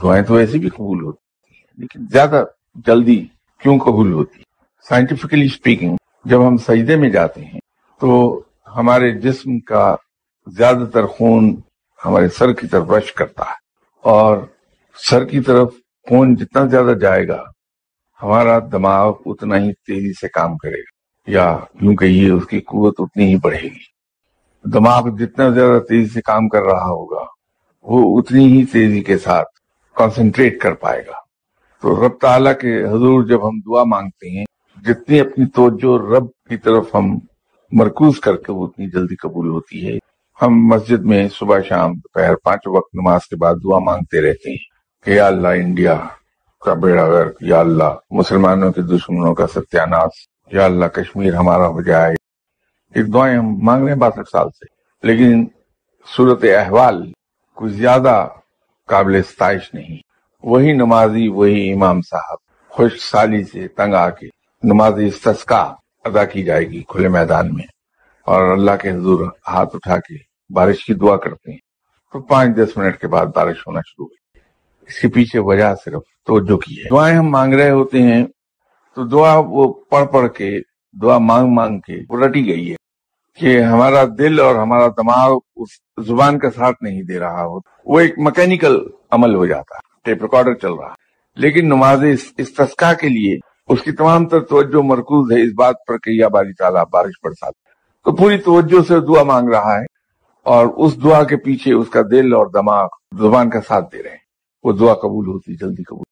دعائیں تو ایسی بھی قبول ہوتی ہیں لیکن زیادہ جلدی کیوں قبول ہوتی سائنٹیفکلی اسپیکنگ جب ہم سجدے میں جاتے ہیں، تو ہمارے جسم کا زیادہ تر خون ہمارے سر کی طرف رش کرتا ہے، اور سر کی طرف خون جتنا زیادہ جائے گا، ہمارا دماغ اتنا ہی تیزی سے کام کرے گا، یا یوں کہیے، اس کی قوت اتنی ہی بڑھے گی۔ دماغ جتنا زیادہ تیزی سے کام کر رہا ہوگا، وہ اتنی ہی تیزی کے ساتھ کنسنٹریٹ کر پائے گا۔ تو رب تعالیٰ کے حضور جب ہم دعا مانگتے ہیں، جتنی اپنی توجہ رب کی طرف ہم مرکوز کر کے وہ اتنی جلدی قبول ہوتی ہے۔ ہم مسجد میں صبح شام دوپہر پانچ وقت نماز کے بعد دعا مانگتے رہتے ہیں کہ یا اللہ انڈیا کا بیڑا غرق، یا اللہ مسلمانوں کے دشمنوں کا ستیاناس، یا اللہ کشمیر ہمارا ہو جائے۔ ایک دعائیں ہم مانگ رہے ہیں باسٹھ سال سے۔ لیکن صورت احوال کچھ زیادہ قابل ستائش نہیں۔ وہی نمازی، وہی امام صاحب۔ خوش سالی سے تنگ آ کے نماز استسقا ادا کی جائے گی کھلے میدان میں۔ اور اللہ کے حضور ہاتھ اٹھا کے بارش کی دعا کرتے ہیں۔ تو پانچ دس منٹ کے بعد بارش ہونا شروع ہوئی۔ اس کے پیچھے وجہ صرف توجہ کی ہے۔ دعائیں ہم مانگ رہے ہوتے ہیں تو دعا وہ پڑھ پڑھ کے، دعا مانگ مانگ کے وہ رٹی گئی ہے۔ کہ ہمارا دل اور ہمارا دماغ اس زبان کا ساتھ نہیں دے رہا ہو، وہ ایک مکینیکل عمل ہو جاتا ہے، ٹیپ ریکارڈر چل رہا لیکن نماز استسقا کے لیے اس کی تمام تر توجہ مرکوز ہے، اس بات پر کہ یا باری تعالیٰ بارش برسات۔ تو پوری توجہ سے دعا مانگ رہا ہے اور اس دعا کے پیچھے اس کا دل اور دماغ زبان کا ساتھ دے رہے ہیں۔ وہ دعا قبول ہوتی، جلدی قبول۔